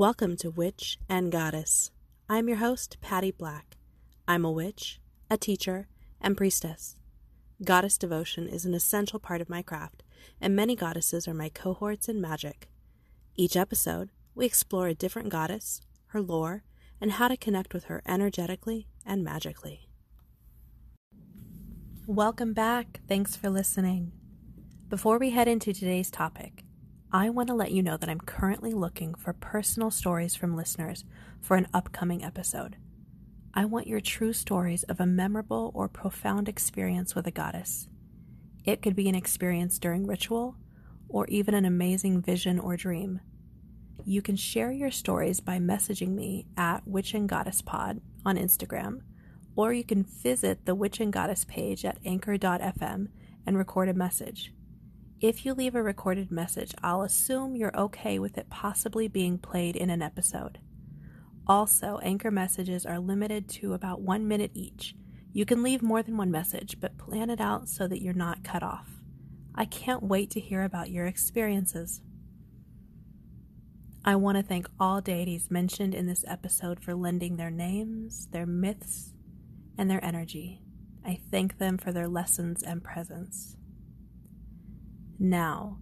Welcome to Witch and Goddess. I'm your host, Patty Black. I'm a witch, a teacher, and priestess. Goddess devotion is an essential part of my craft, and many goddesses are my cohorts in magic. Each episode, we explore a different goddess, her lore, and how to connect with her energetically and magically. Welcome back. Thanks for listening. Before we head into today's topic, I want to let you know that I'm currently looking for personal stories from listeners for an upcoming episode. I want your true stories of a memorable or profound experience with a goddess. It could be an experience during ritual or even an amazing vision or dream. You can share your stories by messaging me at Witch and Goddess Pod on Instagram, or you can visit the Witch and Goddess page at anchor.fm and record a message. If you leave a recorded message, I'll assume you're okay with it possibly being played in an episode. Also, anchor messages are limited to about one minute each. You can leave more than one message, but plan it out so that you're not cut off. I can't wait to hear about your experiences. I want to thank all deities mentioned in this episode for lending their names, their myths, and their energy. I thank them for their lessons and presence. Now,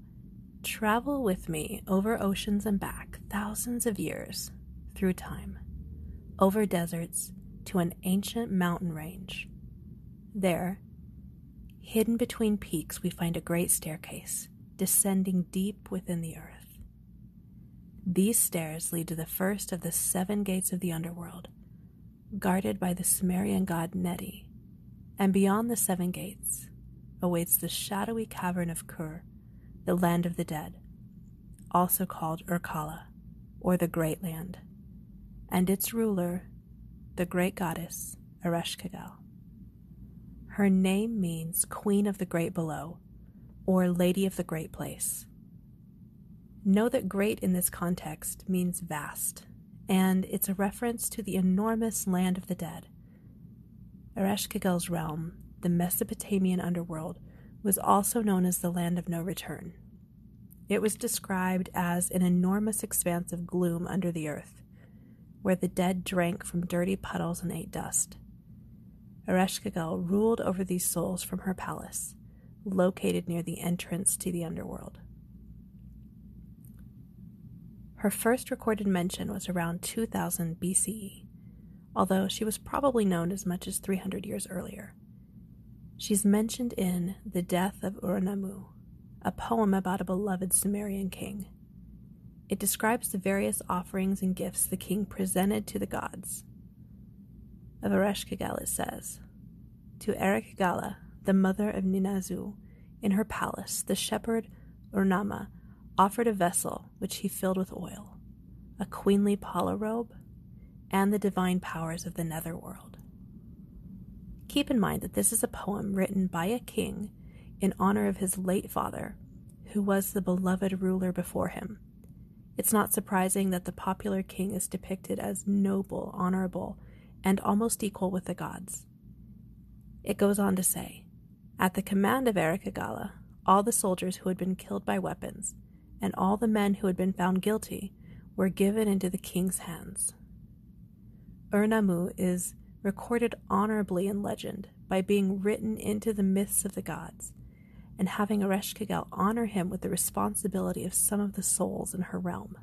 travel with me over oceans and back, thousands of years through time, over deserts to an ancient mountain range. There, hidden between peaks, we find a great staircase descending deep within the earth. These stairs lead to the first of the seven gates of the underworld, guarded by the Sumerian god Neti, and beyond the seven gates awaits the shadowy cavern of Kur, the land of the dead, also called Urkala, or the Great Land, and its ruler, the great goddess Ereshkigal. Her name means Queen of the Great Below, or Lady of the Great Place. Know that great in this context means vast, and it's a reference to the enormous land of the dead. Ereshkigal's realm the Mesopotamian underworld, was also known as the Land of No Return. It was described as an enormous expanse of gloom under the earth, where the dead drank from dirty puddles and ate dust. Ereshkigal ruled over these souls from her palace, located near the entrance to the underworld. Her first recorded mention was around 2000 BCE, although she was probably known as much as 300 years earlier. She's mentioned in The Death of Ur-Nammu, a poem about a beloved Sumerian king. It describes the various offerings and gifts the king presented to the gods. Of Ereshkigal it says, To Ereshkigal, the mother of Ninazu, in her palace, the shepherd Ur-Nammu offered a vessel which he filled with oil, a queenly pala robe, and the divine powers of the netherworld. Keep in mind that this is a poem written by a king in honor of his late father, who was the beloved ruler before him. It's not surprising that the popular king is depicted as noble, honorable, and almost equal with the gods. It goes on to say, At the command of Ereshkigal, all the soldiers who had been killed by weapons, and all the men who had been found guilty, were given into the king's hands. Ur-Nammu is recorded honorably in legend by being written into the myths of the gods, and having Ereshkigal honor him with the responsibility of some of the souls in her realm.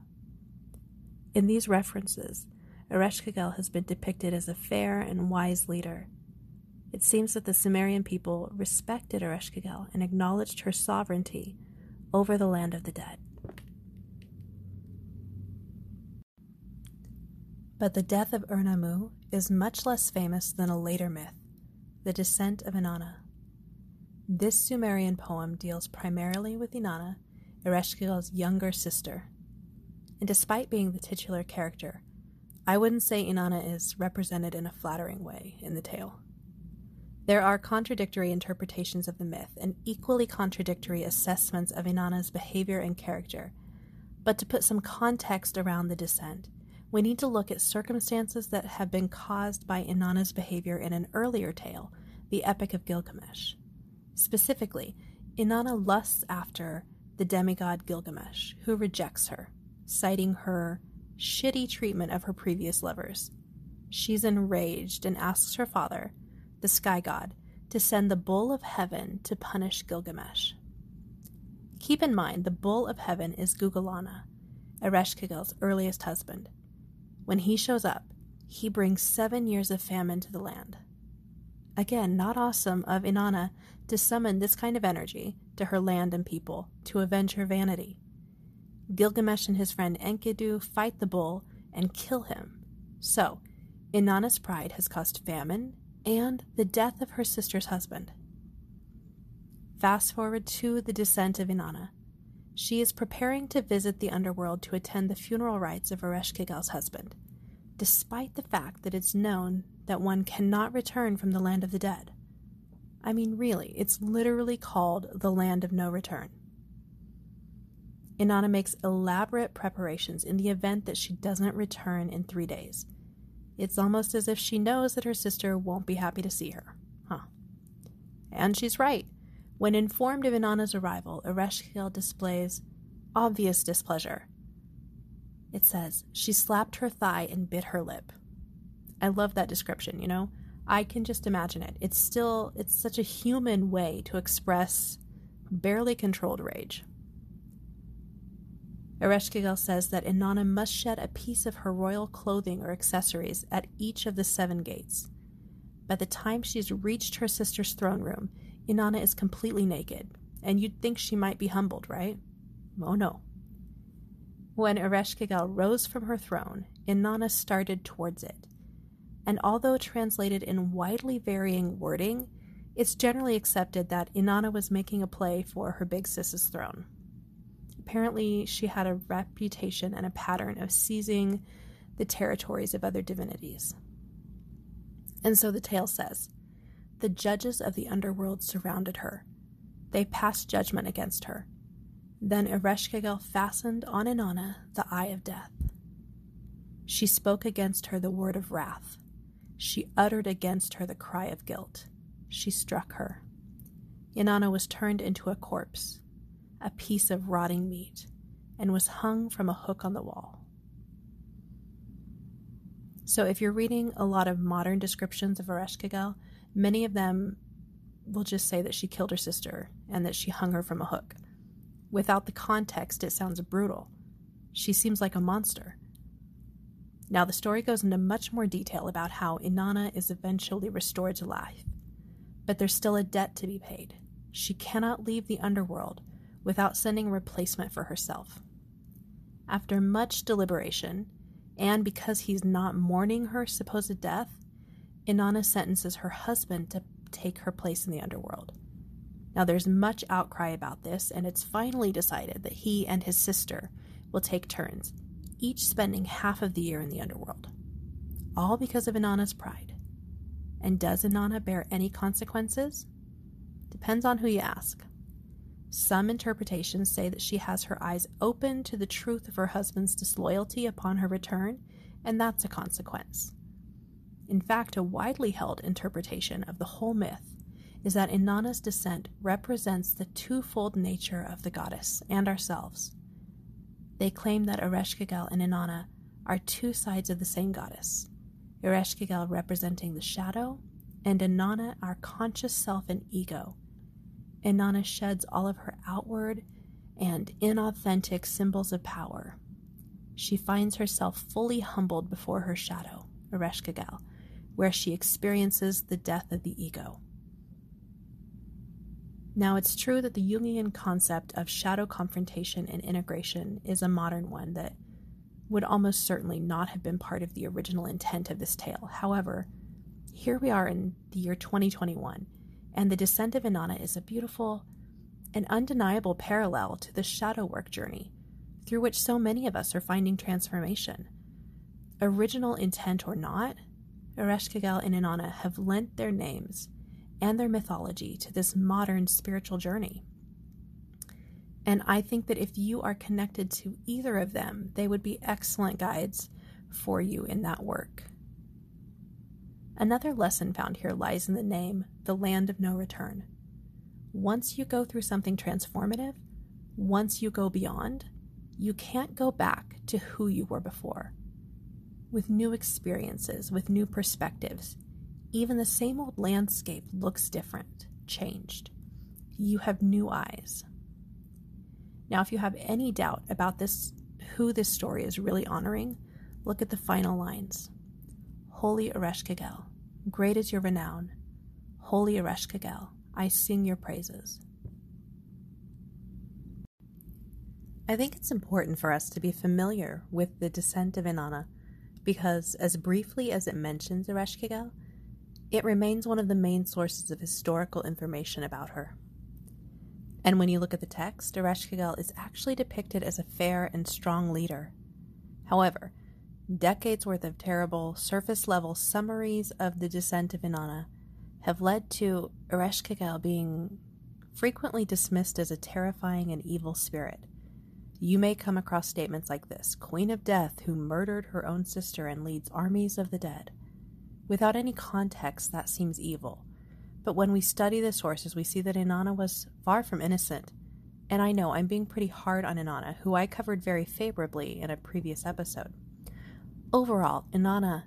In these references, Ereshkigal has been depicted as a fair and wise leader. It seems that the Sumerian people respected Ereshkigal and acknowledged her sovereignty over the land of the dead. But the death of Ur-Nammu is much less famous than a later myth, the descent of Inanna. This Sumerian poem deals primarily with Inanna, Ereshkigal's younger sister. And despite being the titular character, I wouldn't say Inanna is represented in a flattering way in the tale. There are contradictory interpretations of the myth and equally contradictory assessments of Inanna's behavior and character. But to put some context around the descent, we need to look at circumstances that have been caused by Inanna's behavior in an earlier tale, the Epic of Gilgamesh. Specifically, Inanna lusts after the demigod Gilgamesh, who rejects her, citing her shitty treatment of her previous lovers. She's enraged and asks her father, the sky god, to send the bull of heaven to punish Gilgamesh. Keep in mind, the bull of heaven is Gugalana, Ereshkigal's earliest husband. When he shows up, he brings seven years of famine to the land. Again, not awesome of Inanna to summon this kind of energy to her land and people to avenge her vanity. Gilgamesh and his friend Enkidu fight the bull and kill him. So, Inanna's pride has caused famine and the death of her sister's husband. Fast forward to the descent of Inanna. She is preparing to visit the underworld to attend the funeral rites of Ereshkigal's husband, despite the fact that it's known that one cannot return from the land of the dead. I mean, really, it's literally called the land of no return. Inanna makes elaborate preparations in the event that she doesn't return in three days. It's almost as if she knows that her sister won't be happy to see her. Huh. And she's right. When informed of Inanna's arrival, Ereshkigal displays obvious displeasure. It says, she slapped her thigh and bit her lip. I love that description, you know? I can just imagine it. It's still, it's such a human way to express barely controlled rage. Ereshkigal says that Inanna must shed a piece of her royal clothing or accessories at each of the seven gates. By the time she's reached her sister's throne room, Inanna is completely naked, and you'd think she might be humbled, right? Oh no. When Ereshkigal rose from her throne, Inanna started towards it. And although translated in widely varying wording, it's generally accepted that Inanna was making a play for her big sis's throne. Apparently, she had a reputation and a pattern of seizing the territories of other divinities. And so the tale says the judges of the underworld surrounded her. They passed judgment against her. Then Ereshkigal fastened on Inanna the eye of death. She spoke against her the word of wrath. She uttered against her the cry of guilt. She struck her. Inanna was turned into a corpse a piece of rotting meat, and was hung from a hook on the wall. So, if you're reading a lot of modern descriptions of Ereshkigal, many of them will just say that she killed her sister and that she hung her from a hook. Without the context, it sounds brutal. She seems like a monster. Now, the story goes into much more detail about how Inanna is eventually restored to life, but there's still a debt to be paid. She cannot leave the underworld without sending a replacement for herself. After much deliberation, and because he's not mourning her supposed death, Inanna sentences her husband to take her place in the underworld. Now, there's much outcry about this, and it's finally decided that he and his sister will take turns, each spending half of the year in the underworld. All because of Inanna's pride. And does Inanna bear any consequences? Depends on who you ask. Some interpretations say that she has her eyes open to the truth of her husband's disloyalty upon her return, and that's a consequence. In fact, a widely held interpretation of the whole myth is that Inanna's descent represents the twofold nature of the goddess and ourselves. They claim that Ereshkigal and Inanna are two sides of the same goddess, Ereshkigal representing the shadow, and Inanna our conscious self and ego, Inanna sheds all of her outward and inauthentic symbols of power. She finds herself fully humbled before her shadow, Ereshkigal, where she experiences the death of the ego. Now, it's true that the Jungian concept of shadow confrontation and integration is a modern one that would almost certainly not have been part of the original intent of this tale. However, here we are in the year 2021, and the descent of Inanna is a beautiful and undeniable parallel to the shadow work journey through which so many of us are finding transformation. Original intent or not, Ereshkigal and Inanna have lent their names and their mythology to this modern spiritual journey. And I think that if you are connected to either of them, they would be excellent guides for you in that work. Another lesson found here lies in the name, the land of no return. Once you go through something transformative, once you go beyond, You can't go back to who you were before. With new experiences, with new perspectives, even the same old landscape looks different, changed. You have new eyes. Now, if you have any doubt about this, who this story is really honoring, look at the final lines. Holy Ereshkigal, great is your renown. Holy Ereshkigal, I sing your praises. I think it's important for us to be familiar with the descent of Inanna because, as briefly as it mentions Ereshkigal, it remains one of the main sources of historical information about her. And when you look at the text, Ereshkigal is actually depicted as a fair and strong leader. However, decades worth of terrible, surface level summaries of the descent of Inanna have led to Ereshkigal being frequently dismissed as a terrifying and evil spirit you may come across statements like this Queen of Death who murdered her own sister and leads armies of the dead. Without any context, that seems evil. But when we study the sources, we see that Inanna was far from innocent. And I know I'm being pretty hard on Inanna, who I covered very favorably in a previous episode. Overall, Inanna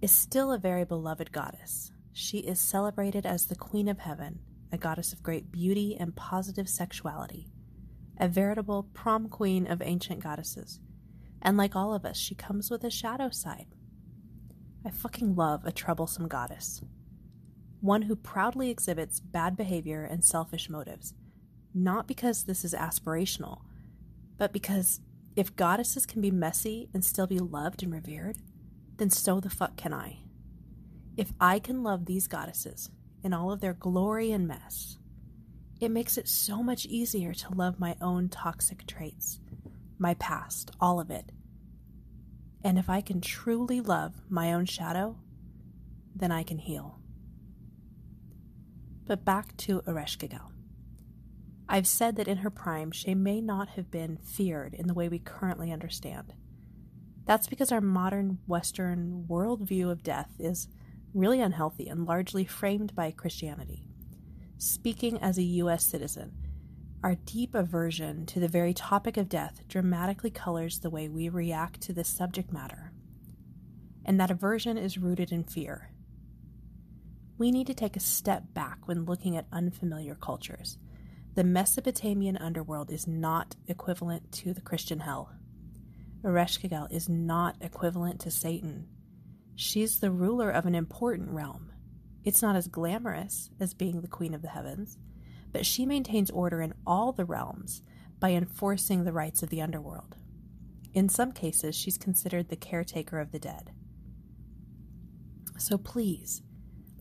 is still a very beloved goddess. She is celebrated as the Queen of Heaven, a goddess of great beauty and positive sexuality a veritable prom queen of ancient goddesses. And like all of us, she comes with a shadow side. I fucking love a troublesome goddess. One who proudly exhibits bad behavior and selfish motives. Not because this is aspirational, but because if goddesses can be messy and still be loved and revered, then so the fuck can I. If I can love these goddesses in all of their glory and mess, it makes it so much easier to love my own toxic traits, my past, all of it. And if I can truly love my own shadow, then I can heal. But back to Ereshkigal. I've said that in her prime, she may not have been feared in the way we currently understand. That's because our modern Western worldview of death is really unhealthy and largely framed by Christianity speaking as a U.S. citizen, our deep aversion to the very topic of death dramatically colors the way we react to this subject matter. And that aversion is rooted in fear. We need to take a step back when looking at unfamiliar cultures. The Mesopotamian underworld is not equivalent to the Christian hell. Ereshkigal is not equivalent to Satan. She's the ruler of an important realm it's not as glamorous as being the queen of the heavens, but she maintains order in all the realms by enforcing the rights of the underworld. In some cases, she's considered the caretaker of the dead. So please,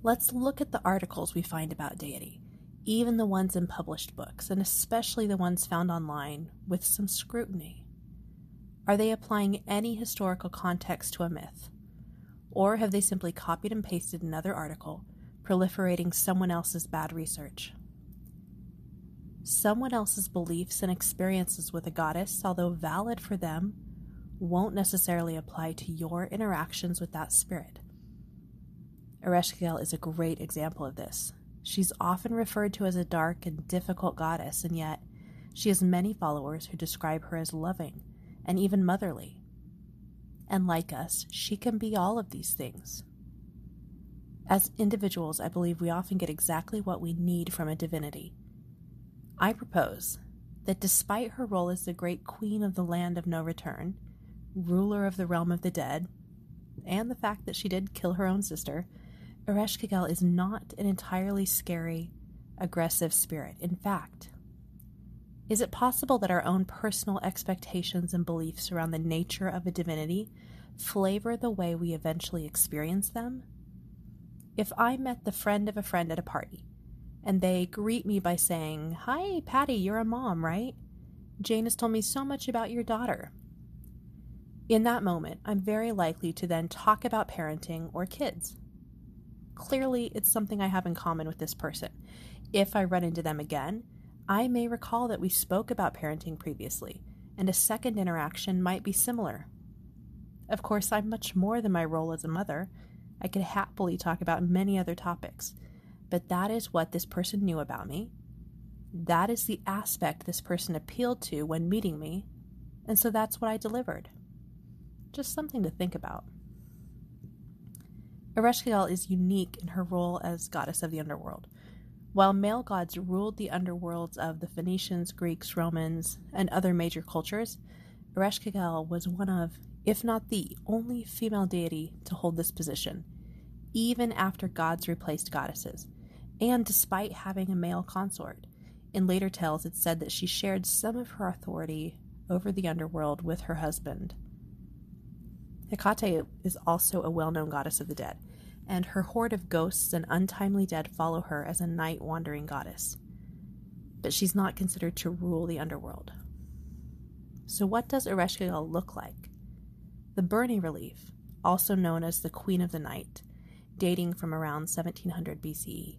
let's look at the articles we find about deity, even the ones in published books, and especially the ones found online, with some scrutiny. Are they applying any historical context to a myth? Or have they simply copied and pasted another article proliferating someone else's bad research. Someone else's beliefs and experiences with a goddess, although valid for them, won't necessarily apply to your interactions with that spirit. Ereshkigal is a great example of this. She's often referred to as a dark and difficult goddess, and yet she has many followers who describe her as loving and even motherly. And like us, she can be all of these things. As individuals, I believe we often get exactly what we need from a divinity. I propose that despite her role as the great queen of the land of no return, ruler of the realm of the dead, and the fact that she did kill her own sister, Ereshkigal is not an entirely scary, aggressive spirit. In fact, is it possible that our own personal expectations and beliefs around the nature of a divinity flavor the way we eventually experience them? If I met the friend of a friend at a party, and they greet me by saying, Hi, Patty, you're a mom, right? Jane has told me so much about your daughter. In that moment, I'm very likely to then talk about parenting or kids. Clearly, it's something I have in common with this person. If I run into them again, I may recall that we spoke about parenting previously, and a second interaction might be similar. Of course, I'm much more than my role as a mother, I could happily talk about many other topics, but that is what this person knew about me. That is the aspect this person appealed to when meeting me, And so that's what I delivered. Just something to think about. Ereshkigal is unique in her role as goddess of the underworld. While male gods ruled the underworlds of the Phoenicians, Greeks, Romans, and other major cultures, Ereshkigal was one of, if not the only female deity to hold this position, even after gods replaced goddesses, and despite having a male consort. In later tales, it's said that she shared some of her authority over the underworld with her husband. Hecate is also a well known goddess of the dead, and her horde of ghosts and untimely dead follow her as a night wandering goddess. But she's not considered to rule the underworld. So, what does Ereshkigal look like? The Burney relief, also known as the Queen of the Night, dating from around 1700 BCE,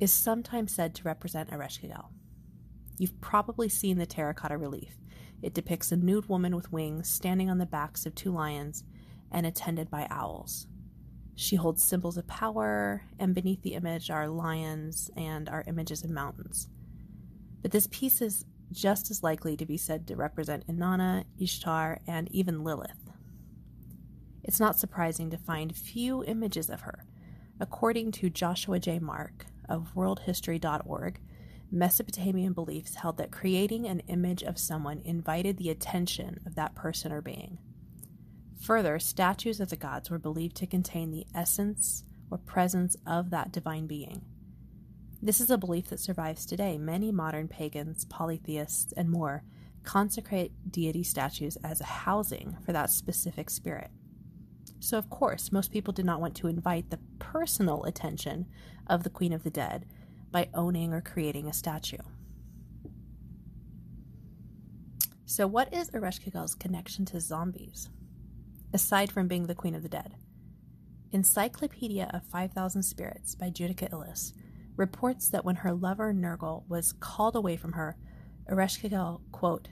is sometimes said to represent Ereshkigal. You've probably seen the terracotta relief. It depicts a nude woman with wings standing on the backs of two lions and attended by owls. She holds symbols of power, and beneath the image are lions and are images of mountains. But this piece is just as likely to be said to represent Inanna, Ishtar, and even Lilith. It's not surprising to find few images of her. According to Joshua J. Mark of worldhistory.org, Mesopotamian beliefs held that creating an image of someone invited the attention of that person or being. Further, statues of the gods were believed to contain the essence or presence of that divine being. This is a belief that survives today. Many modern pagans, polytheists, and more consecrate deity statues as a housing for that specific spirit. So, of course, most people did not want to invite the personal attention of the Queen of the Dead by owning or creating a statue. So, what is Ereshkigal's connection to zombies, aside from being the Queen of the Dead? Encyclopedia of 5,000 Spirits by Judika Illes reports that when her lover Nergal was called away from her, Ereshkigal, quote,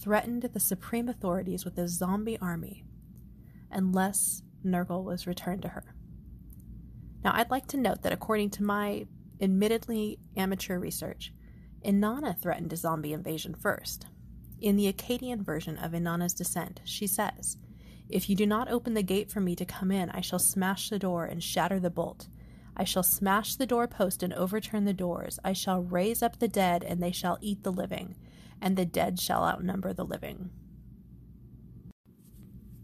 threatened the supreme authorities with a zombie army unless Nergal was returned to her. Now, I'd like to note that according to my admittedly amateur research, Inanna threatened a zombie invasion first. In the Akkadian version of Inanna's descent, she says, If you do not open the gate for me to come in, I shall smash the door and shatter the bolt. I shall smash the doorpost and overturn the doors. I shall raise up the dead, and they shall eat the living, and the dead shall outnumber the living.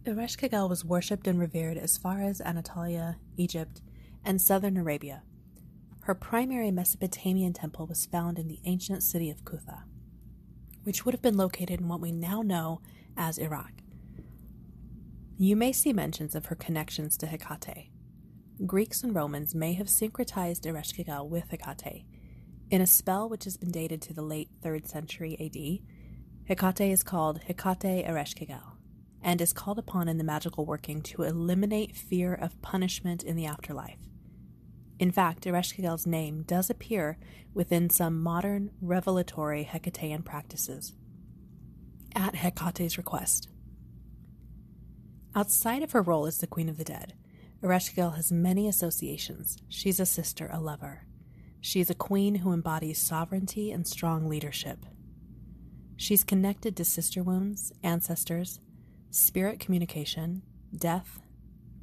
Ereshkigal was worshipped and revered as far as Anatolia, Egypt, and southern Arabia. Her primary Mesopotamian temple was found in the ancient city of Kutha, which would have been located in what we now know as Iraq. You may see mentions of her connections to Hecate. Greeks and Romans may have syncretized Ereshkigal with Hecate. In a spell which has been dated to the late 3rd century AD, Hecate is called Hecate Ereshkigal and is called upon in the magical working to eliminate fear of punishment in the afterlife. In fact, Ereshkigal's name does appear within some modern revelatory Hecatean practices at Hecate's request. Outside of her role as the Queen of the Dead, Ereshkigal has many associations. She's a sister, a lover. She's a queen who embodies sovereignty and strong leadership. She's connected to sister wounds, ancestors, spirit communication, death,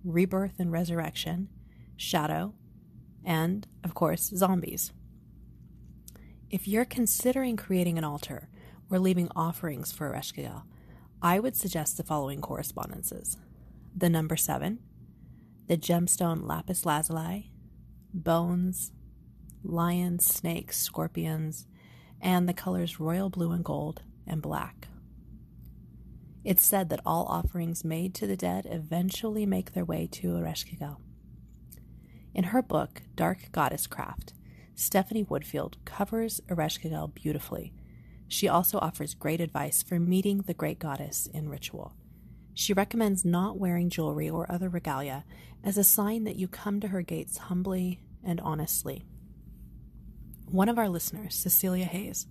rebirth and resurrection, shadow, and, of course, zombies. If you're considering creating an altar or leaving offerings for Ereshkigal, I would suggest the following correspondences the number seven, the gemstone lapis lazuli, bones, lions, snakes, scorpions, and the colors royal blue and gold and black. It's said that all offerings made to the dead eventually make their way to Ereshkigal. In her book, Dark Goddess Craft, Stephanie Woodfield covers Ereshkigal beautifully. She also offers great advice for meeting the great goddess in ritual. She recommends not wearing jewelry or other regalia as a sign that you come to her gates humbly and honestly. One of our listeners, Cecilia Hayes,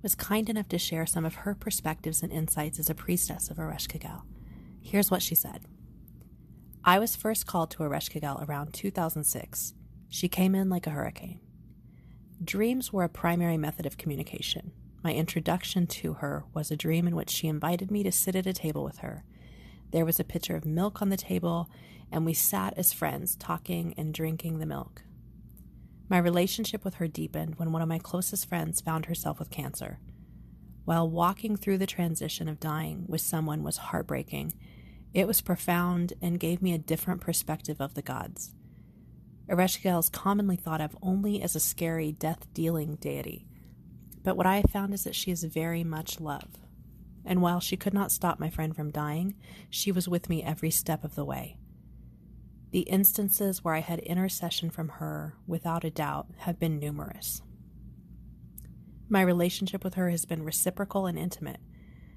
was kind enough to share some of her perspectives and insights as a priestess of Ereshkigal. Here's what she said I was first called to Ereshkigal around 2006. She came in like a hurricane. Dreams were a primary method of communication. My introduction to her was a dream in which she invited me to sit at a table with her. There was a pitcher of milk on the table, and we sat as friends, talking and drinking the milk. My relationship with her deepened when one of my closest friends found herself with cancer. While walking through the transition of dying with someone was heartbreaking, it was profound and gave me a different perspective of the gods. Ereshkigal is commonly thought of only as a scary, death dealing deity. But what I have found is that she is very much love. And while she could not stop my friend from dying, she was with me every step of the way. The instances where I had intercession from her, without a doubt, have been numerous. My relationship with her has been reciprocal and intimate.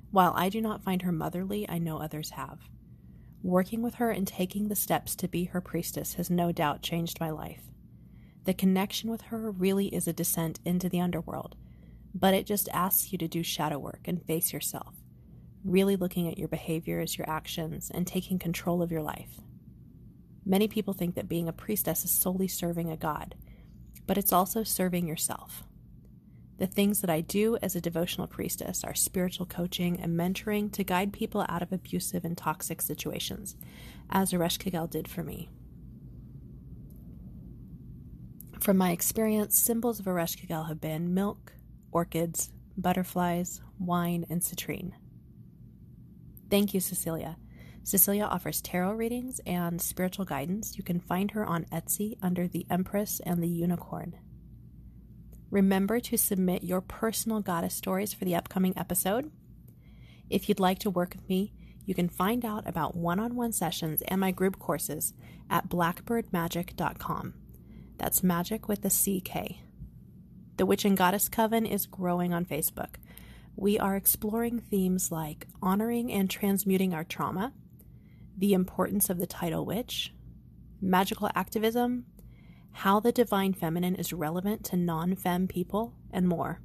While I do not find her motherly, I know others have. Working with her and taking the steps to be her priestess has no doubt changed my life. The connection with her really is a descent into the underworld, but it just asks you to do shadow work and face yourself, really looking at your behaviors, your actions, and taking control of your life. Many people think that being a priestess is solely serving a god, but it's also serving yourself. The things that I do as a devotional priestess are spiritual coaching and mentoring to guide people out of abusive and toxic situations, as Ereshkigal did for me. From my experience, symbols of Ereshkigal have been milk, orchids, butterflies, wine, and citrine. Thank you, Cecilia. Cecilia offers tarot readings and spiritual guidance. You can find her on Etsy under the Empress and the Unicorn. Remember to submit your personal goddess stories for the upcoming episode. If you'd like to work with me, you can find out about one on one sessions and my group courses at blackbirdmagick.com. That's magic with a CK. The Witch and Goddess Coven is growing on Facebook. We are exploring themes like honoring and transmuting our trauma, the importance of the title witch, magical activism, how the divine feminine is relevant to non fem people, and more.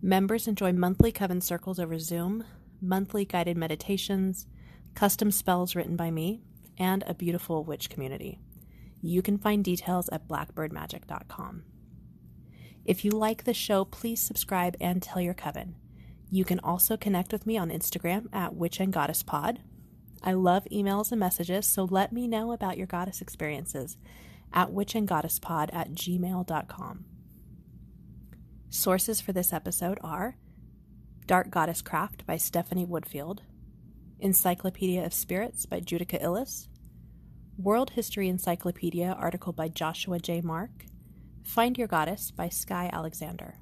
Members enjoy monthly coven circles over Zoom, monthly guided meditations, custom spells written by me, and a beautiful witch community. You can find details at blackbirdmagick.com. If you like the show, please subscribe and tell your coven. You can also connect with me on Instagram at Witch and Goddess Pod. I love emails and messages, so let me know about your goddess experiences at witchandgoddesspod at gmail.com. Sources for this episode are Dark Goddess Craft by Stephanie Woodfield, Encyclopedia of Spirits by Judika Illes, World History Encyclopedia article by Joshua J. Mark, Find Your Goddess by Skye Alexander.